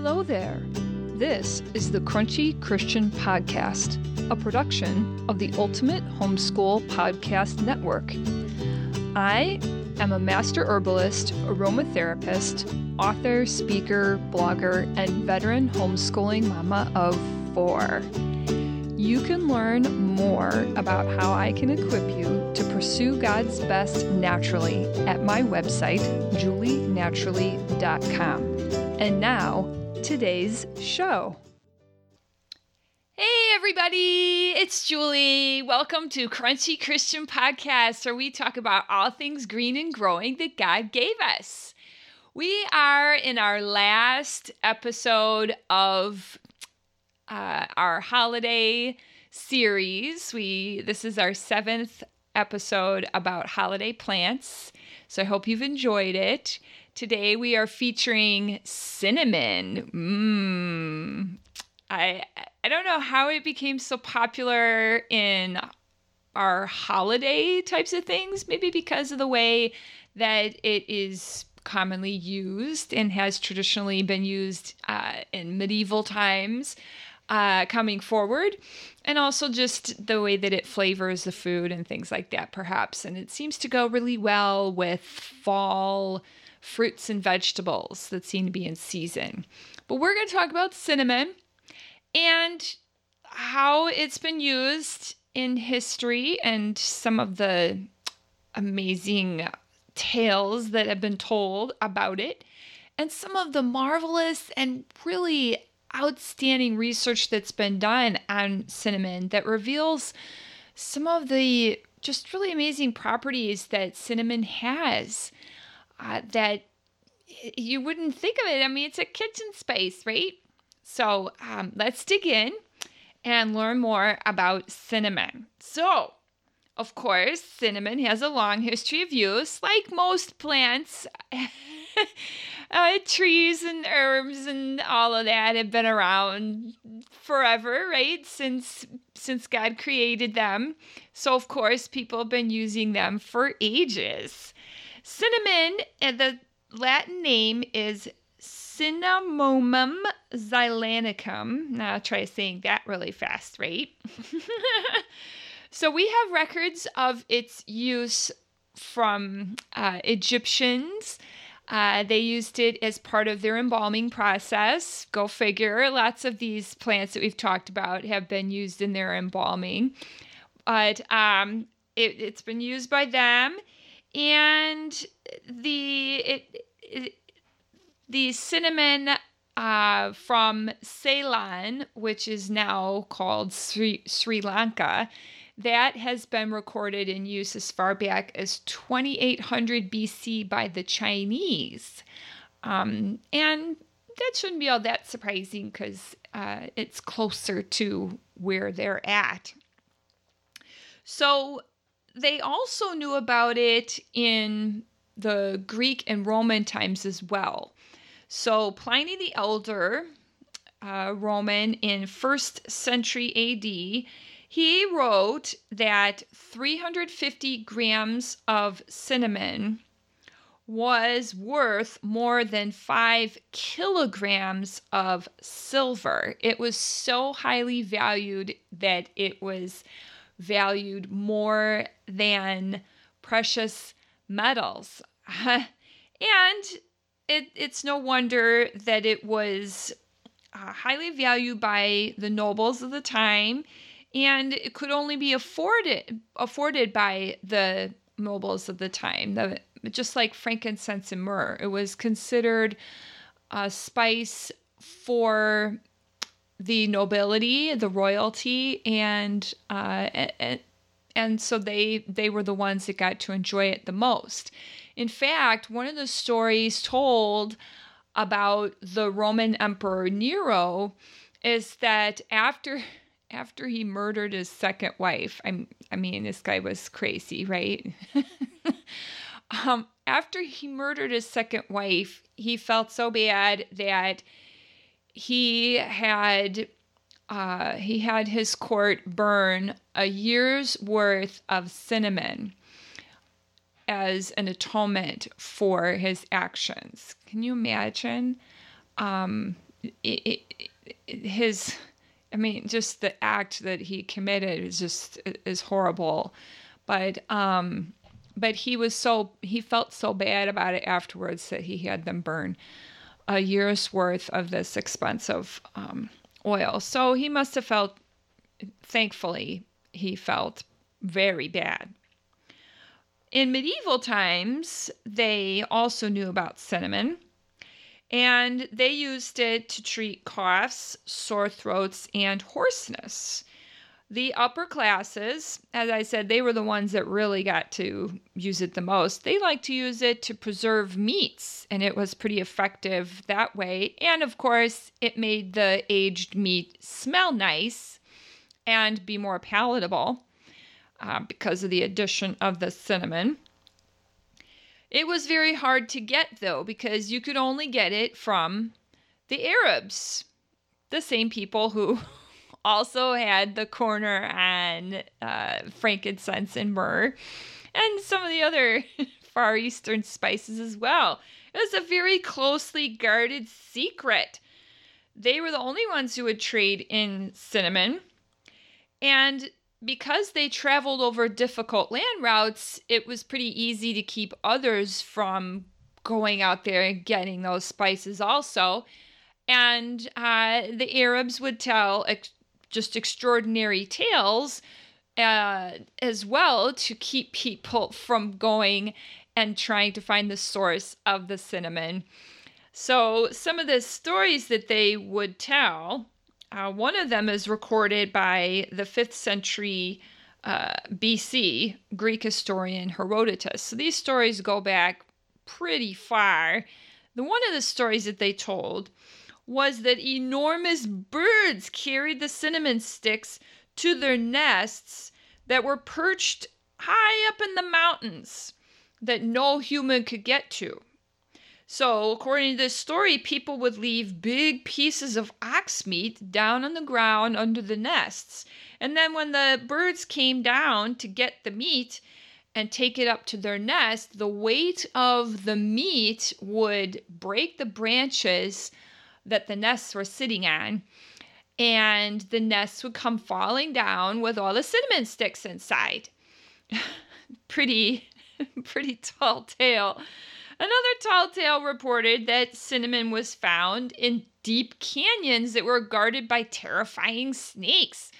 Hello there. This is the Crunchy Christian Podcast, a production of the Ultimate Homeschool Podcast Network. I am a master herbalist, aromatherapist, author, speaker, blogger, and veteran homeschooling mama of four. You can learn more about how I can equip you to pursue God's best naturally at my website, julienaturally.com. And now, today's show. Hey, everybody, it's Julie. Welcome to Crunchy Christian Podcast, where we talk about all things green and growing that God gave us. We are in our last episode of uh, our holiday series. We this is our seventh episode about holiday plants. So I hope you've enjoyed it. Today we are featuring cinnamon. Mmm. I I don't know how it became so popular in our holiday types of things. Maybe because of the way that it is commonly used and has traditionally been used uh, in medieval times. Uh, coming forward, and also just the way that it flavors the food and things like that, perhaps. And it seems to go really well with fall fruits and vegetables that seem to be in season. But we're going to talk about cinnamon and how it's been used in history and some of the amazing tales that have been told about it, and some of the marvelous and really outstanding research that's been done on cinnamon that reveals some of the just really amazing properties that cinnamon has uh, that you wouldn't think of it. I mean, it's a kitchen space, right? So um, let's dig in and learn more about cinnamon. So, of course, cinnamon has a long history of use, like most plants. uh, trees and herbs and all of that have been around forever, right? Since since God created them. So of course, people have been using them for ages. Cinnamon, and the Latin name is Cinnamomum zeylanicum. Now I'll try saying that really fast, right? so we have records of its use from uh, Egyptians. Uh, they used it as part of their embalming process. Go figure. Lots of these plants that we've talked about have been used in their embalming. But um, it, has been used by them and the it, it the cinnamon uh, from Ceylon, which is now called Sri, Sri Lanka, that has been recorded in use as far back as 2800 BC by the Chinese. Um, and that shouldn't be all that surprising because uh, it's closer to where they're at. So they also knew about it in the Greek and Roman times as well. So Pliny the Elder, uh, Roman in first century AD, he wrote that 350 grams of cinnamon was worth more than five kilograms of silver. It was so highly valued that it was valued more than precious metals. and it, it's no wonder that it was uh, highly valued by the nobles of the time and it could only be afforded afforded by the nobles of the time the, just like frankincense and myrrh it was considered a spice for the nobility, the royalty, and uh, and, and so they they were the ones that got to enjoy it the most. In fact, one of the stories told about the Roman Emperor Nero is that after after he murdered his second wife, I'm I mean this guy was crazy, right? um, after he murdered his second wife, he felt so bad that he had uh, he had his court burn a year's worth of cinnamon as an atonement for his actions. Can you imagine? Um, it, it, his I mean, just the act that he committed is just is horrible. But um, but he was so he felt so bad about it afterwards that he had them burn a year's worth of this expensive um, oil. So he must have felt, thankfully, he felt very bad. In medieval times, they also knew about cinnamon and they used it to treat coughs, sore throats, and hoarseness. The upper classes, as I said, they were the ones that really got to use it the most. They liked to use it to preserve meats, and it was pretty effective that way. And of course, it made the aged meat smell nice and be more palatable uh, because of the addition of the cinnamon. It was very hard to get, though, because you could only get it from the Arabs, the same people who also had the corner on uh, frankincense and myrrh, and some of the other Far Eastern spices as well. It was a very closely guarded secret. They were the only ones who would trade in cinnamon. And because they traveled over difficult land routes, it was pretty easy to keep others from going out there and getting those spices also. And uh, the Arabs would tell just extraordinary tales uh, as well to keep people from going and trying to find the source of the cinnamon. So, some of the stories that they would tell uh, one of them is recorded by the 5th century uh, BC Greek historian Herodotus. So these stories go back pretty far. The one of the stories that they told was that enormous birds carried the cinnamon sticks to their nests that were perched high up in the mountains that no human could get to. So, according to this story, people would leave big pieces of ox meat down on the ground under the nests. And then, when the birds came down to get the meat and take it up to their nest, the weight of the meat would break the branches that the nests were sitting on. And the nests would come falling down with all the cinnamon sticks inside. pretty, pretty tall tale. Another tall tale reported that cinnamon was found in deep canyons that were guarded by terrifying snakes.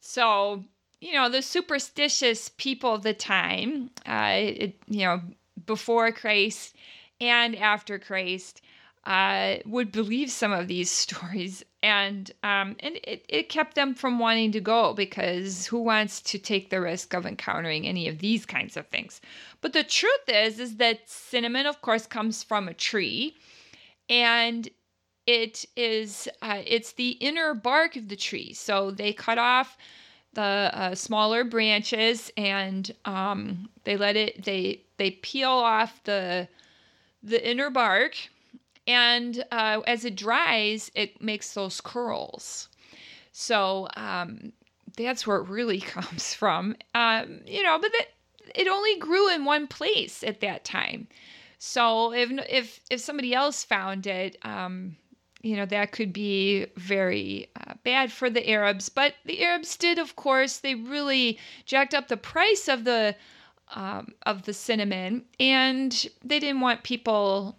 So, you know, the superstitious people of the time, uh, it, you know, before Christ and after Christ, uh, would believe some of these stories, and um, and it, it kept them from wanting to go because who wants to take the risk of encountering any of these kinds of things? But the truth is, is that cinnamon, of course, comes from a tree, and it is uh, it's the inner bark of the tree. So they cut off the uh, smaller branches and um, they let it they they peel off the the inner bark and uh, as it dries it makes those curls so um, that's where it really comes from um, you know but that it only grew in one place at that time. So if if if somebody else found it, um, you know that could be very uh, bad for the Arabs. But the Arabs did, of course, they really jacked up the price of the um, of the cinnamon, and they didn't want people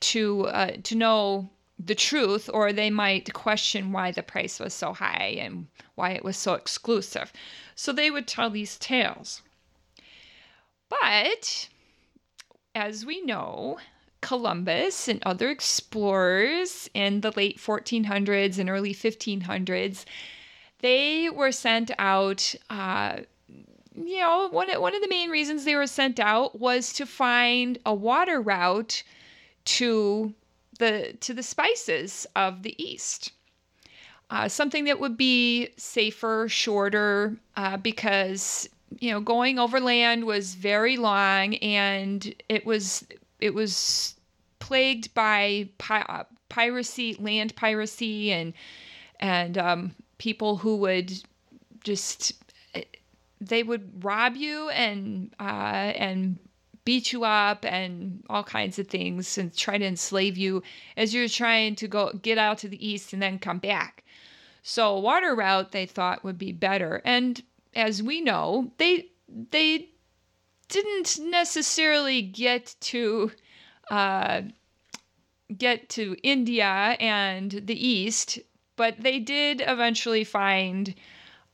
to uh, to know the truth, or they might question why the price was so high and why it was so exclusive. So they would tell these tales. But as we know, Columbus and other explorers in the late 1400s and early 1500s, they were sent out. Uh, you know, one one of the main reasons they were sent out was to find a water route to the to the spices of the East. Uh, something that would be safer, shorter, uh, because you know, going overland was very long and it was it was plagued by pi- piracy, land piracy, and and um, people who would just they would rob you and uh, and beat you up and all kinds of things and try to enslave you as you're trying to go get out to the east and then come back. So water route they thought would be better. And as we know, they they didn't necessarily get to uh, get to India and the East, but they did eventually find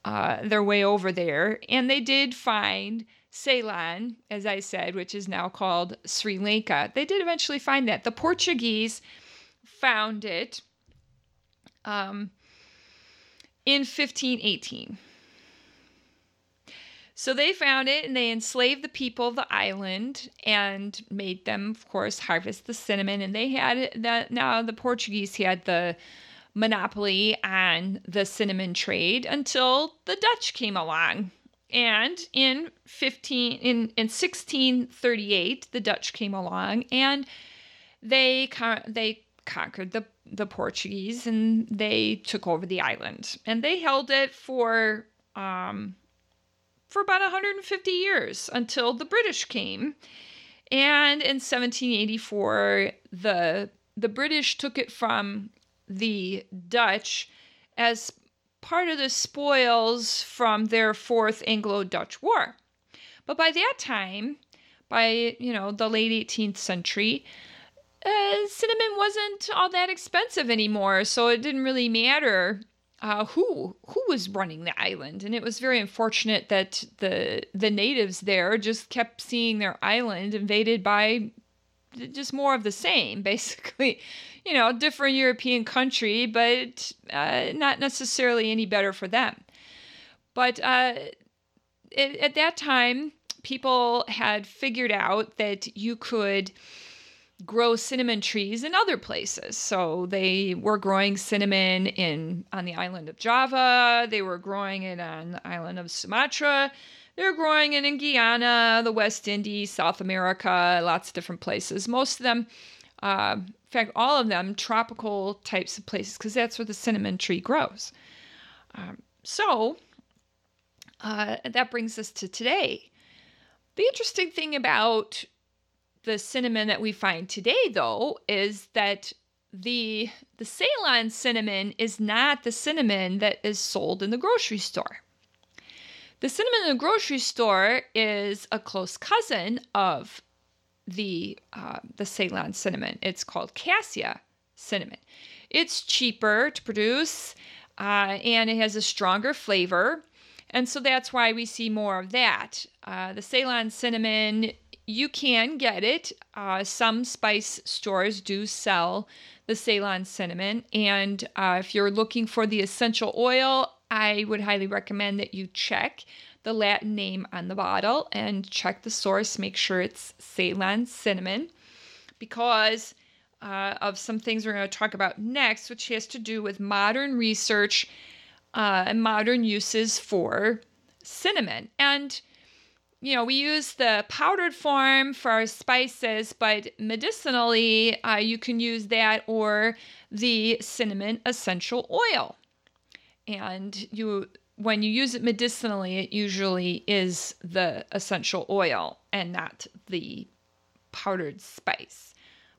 uh, their way over there, and they did find Ceylon, as I said, which is now called Sri Lanka. They did eventually find that. The Portuguese found it um, in 1518. So they found it and they enslaved the people of the island and made them, of course, harvest the cinnamon. And they had that now the Portuguese had the monopoly on the cinnamon trade until the Dutch came along. And in 15 in, in 1638, the Dutch came along and they they conquered the the Portuguese and they took over the island. And they held it for um, for about 150 years until the British came. And in 1784, the the British took it from the Dutch as part of the spoils from their fourth Anglo-Dutch War. But by that time, by you know the late 18th century, uh, cinnamon wasn't all that expensive anymore, so it didn't really matter uh, who who was running the island, and it was very unfortunate that the the natives there just kept seeing their island invaded by just more of the same, basically. You know, different European country, but uh, not necessarily any better for them. But uh, it, at that time, people had figured out that you could grow cinnamon trees in other places. So they were growing cinnamon in on the island of Java, they were growing it on the island of Sumatra, they were growing it in Guyana, the West Indies, South America, lots of different places. Most of them uh, in fact, all of them tropical types of places because that's where the cinnamon tree grows. Um, so uh, that brings us to today. The interesting thing about the cinnamon that we find today, though, is that the the Ceylon cinnamon is not the cinnamon that is sold in the grocery store. The cinnamon in the grocery store is a close cousin of the uh, the Ceylon cinnamon. It's called cassia cinnamon. It's cheaper to produce, uh, and it has a stronger flavor, and so that's why we see more of that. Uh, the Ceylon cinnamon you can get it. Uh, some spice stores do sell the Ceylon cinnamon. And uh, if you're looking for the essential oil, I would highly recommend that you check the Latin name on the bottle and check the source. Make sure it's Ceylon cinnamon because uh, of some things we're going to talk about next, which has to do with modern research uh, and modern uses for cinnamon. And you know, we use the powdered form for our spices, but medicinally, uh, you can use that or the cinnamon essential oil. And you, when you use it medicinally, it usually is the essential oil and not the powdered spice.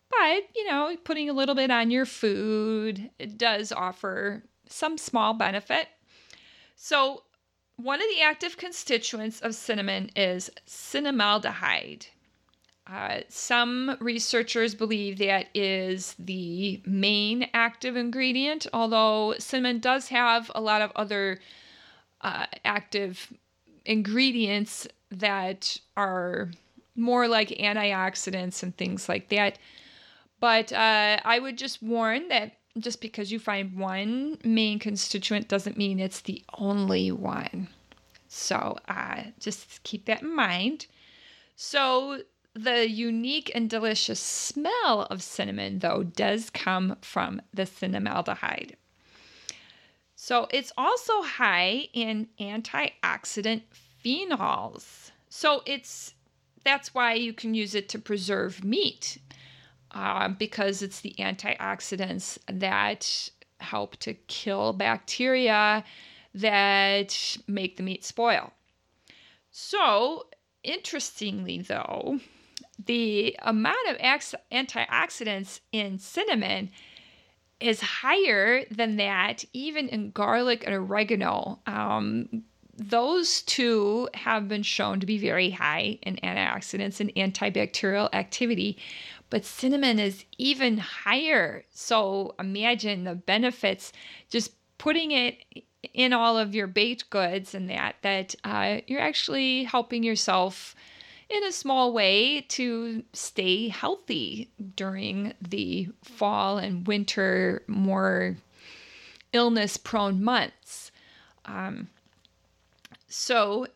But, you know, putting a little bit on your food, it does offer some small benefit. So, one of the active constituents of cinnamon is cinnamaldehyde. Uh, some researchers believe that is the main active ingredient, although cinnamon does have a lot of other uh, active ingredients that are more like antioxidants and things like that. But uh, I would just warn that just because you find one main constituent doesn't mean it's the only one. So uh, just keep that in mind. So the unique and delicious smell of cinnamon, though, does come from the cinnamaldehyde. So it's also high in antioxidant phenols. So it's that's why you can use it to preserve meat uh, because it's the antioxidants that help to kill bacteria that make the meat spoil. So, interestingly, though, the amount of antioxidants in cinnamon is higher than that, even in garlic and oregano. Um, those two have been shown to be very high in antioxidants and antibacterial activity, but cinnamon is even higher. So imagine the benefits just putting it in all of your baked goods and that that uh, you're actually helping yourself in a small way to stay healthy during the fall and winter more illness prone months. Um, so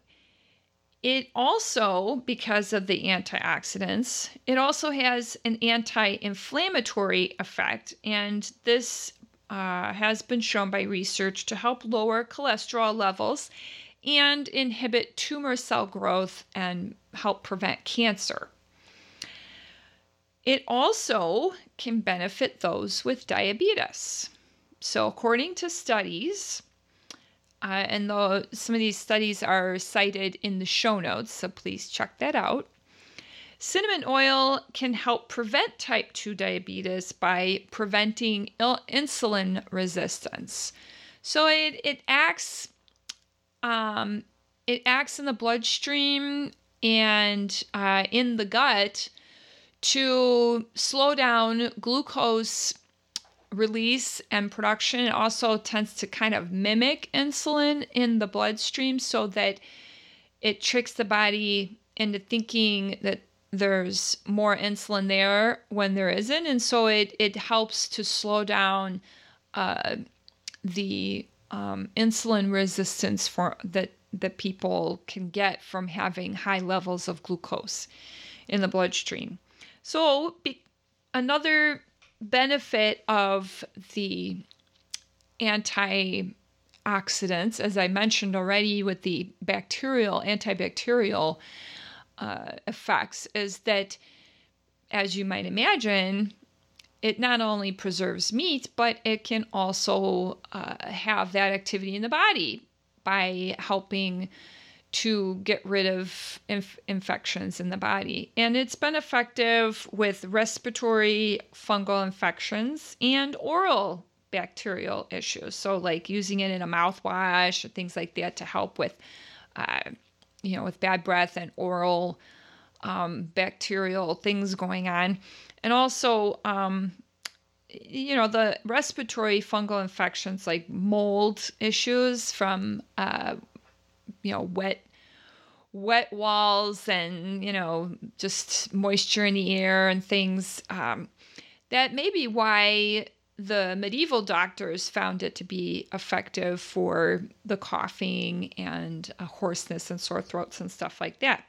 it also because of the antioxidants it also has an anti-inflammatory effect and this uh, has been shown by research to help lower cholesterol levels and inhibit tumor cell growth and help prevent cancer. It also can benefit those with diabetes. So, according to studies, uh, and though some of these studies are cited in the show notes, so please check that out. Cinnamon oil can help prevent type 2 diabetes by preventing il- insulin resistance. So it, it acts um, it acts in the bloodstream and uh, in the gut to slow down glucose release and production. It also tends to kind of mimic insulin in the bloodstream so that it tricks the body into thinking that there's more insulin there when there isn't. And so it, it helps to slow down uh, the um, insulin resistance for that that people can get from having high levels of glucose in the bloodstream. So be, another benefit of the antioxidants, as I mentioned already, with the bacterial antibacterial uh, effects, is that, as you might imagine, it not only preserves meat, but it can also uh, have that activity in the body by helping to get rid of inf- infections in the body. And it's been effective with respiratory fungal infections and oral bacterial issues. So, like using it in a mouthwash or things like that to help with, uh, you know, with bad breath and oral um, bacterial things going on. And also um, you know the respiratory fungal infections like mold issues from uh, you know wet wet walls and you know just moisture in the air and things um, that may be why the medieval doctors found it to be effective for the coughing and uh, hoarseness and sore throats and stuff like that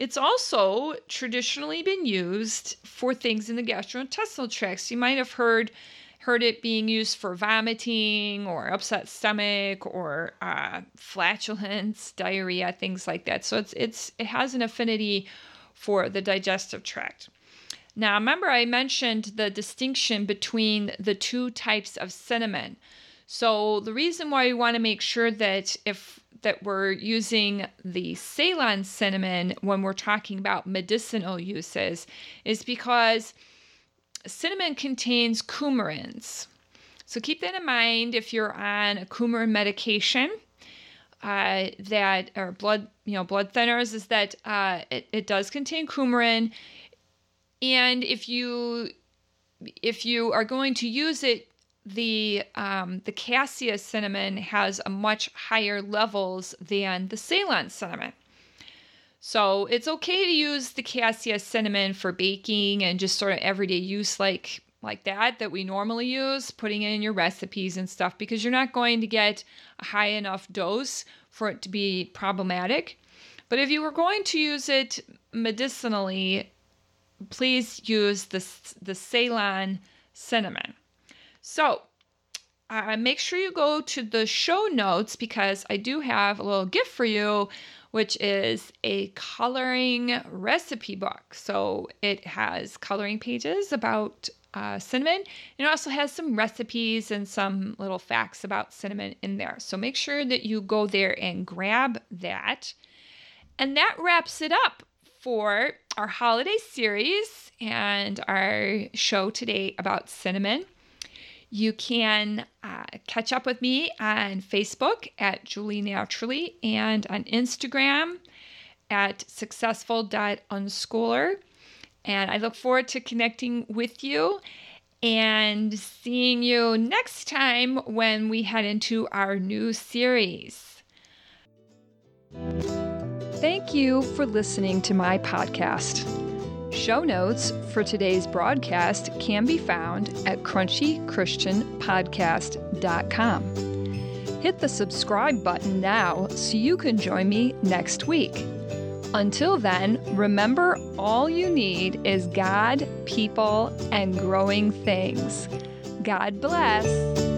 it's also traditionally been used for things in the gastrointestinal tract. you might have heard heard it being used for vomiting or upset stomach or uh, flatulence, diarrhea, things like that. So it's it's it has an affinity for the digestive tract. Now, remember I mentioned the distinction between the two types of cinnamon. So the reason why we want to make sure that if that we're using the Ceylon cinnamon when we're talking about medicinal uses is because cinnamon contains coumarins. So keep that in mind if you're on a coumarin medication. Uh, that or blood, you know, blood thinners is that uh, it, it does contain coumarin, and if you if you are going to use it the um, the cassia cinnamon has a much higher levels than the Ceylon cinnamon. So it's okay to use the cassia cinnamon for baking and just sort of everyday use like like that that we normally use, putting it in your recipes and stuff because you're not going to get a high enough dose for it to be problematic. But if you were going to use it medicinally, please use the the Ceylon cinnamon. So uh, make sure you go to the show notes because I do have a little gift for you, which is a coloring recipe book. So it has coloring pages about uh, cinnamon. And it also has some recipes and some little facts about cinnamon in there. So make sure that you go there and grab that. And that wraps it up for our holiday series and our show today about cinnamon. You can uh, catch up with me on Facebook at Julie Naturally and on Instagram at successful.unschooler. And I look forward to connecting with you and seeing you next time when we head into our new series. Thank you for listening to my podcast. Show notes for today's broadcast can be found at crunchychristianpodcast.com. Hit the subscribe button now so you can join me next week. Until then, remember all you need is God, people, and growing things. God bless.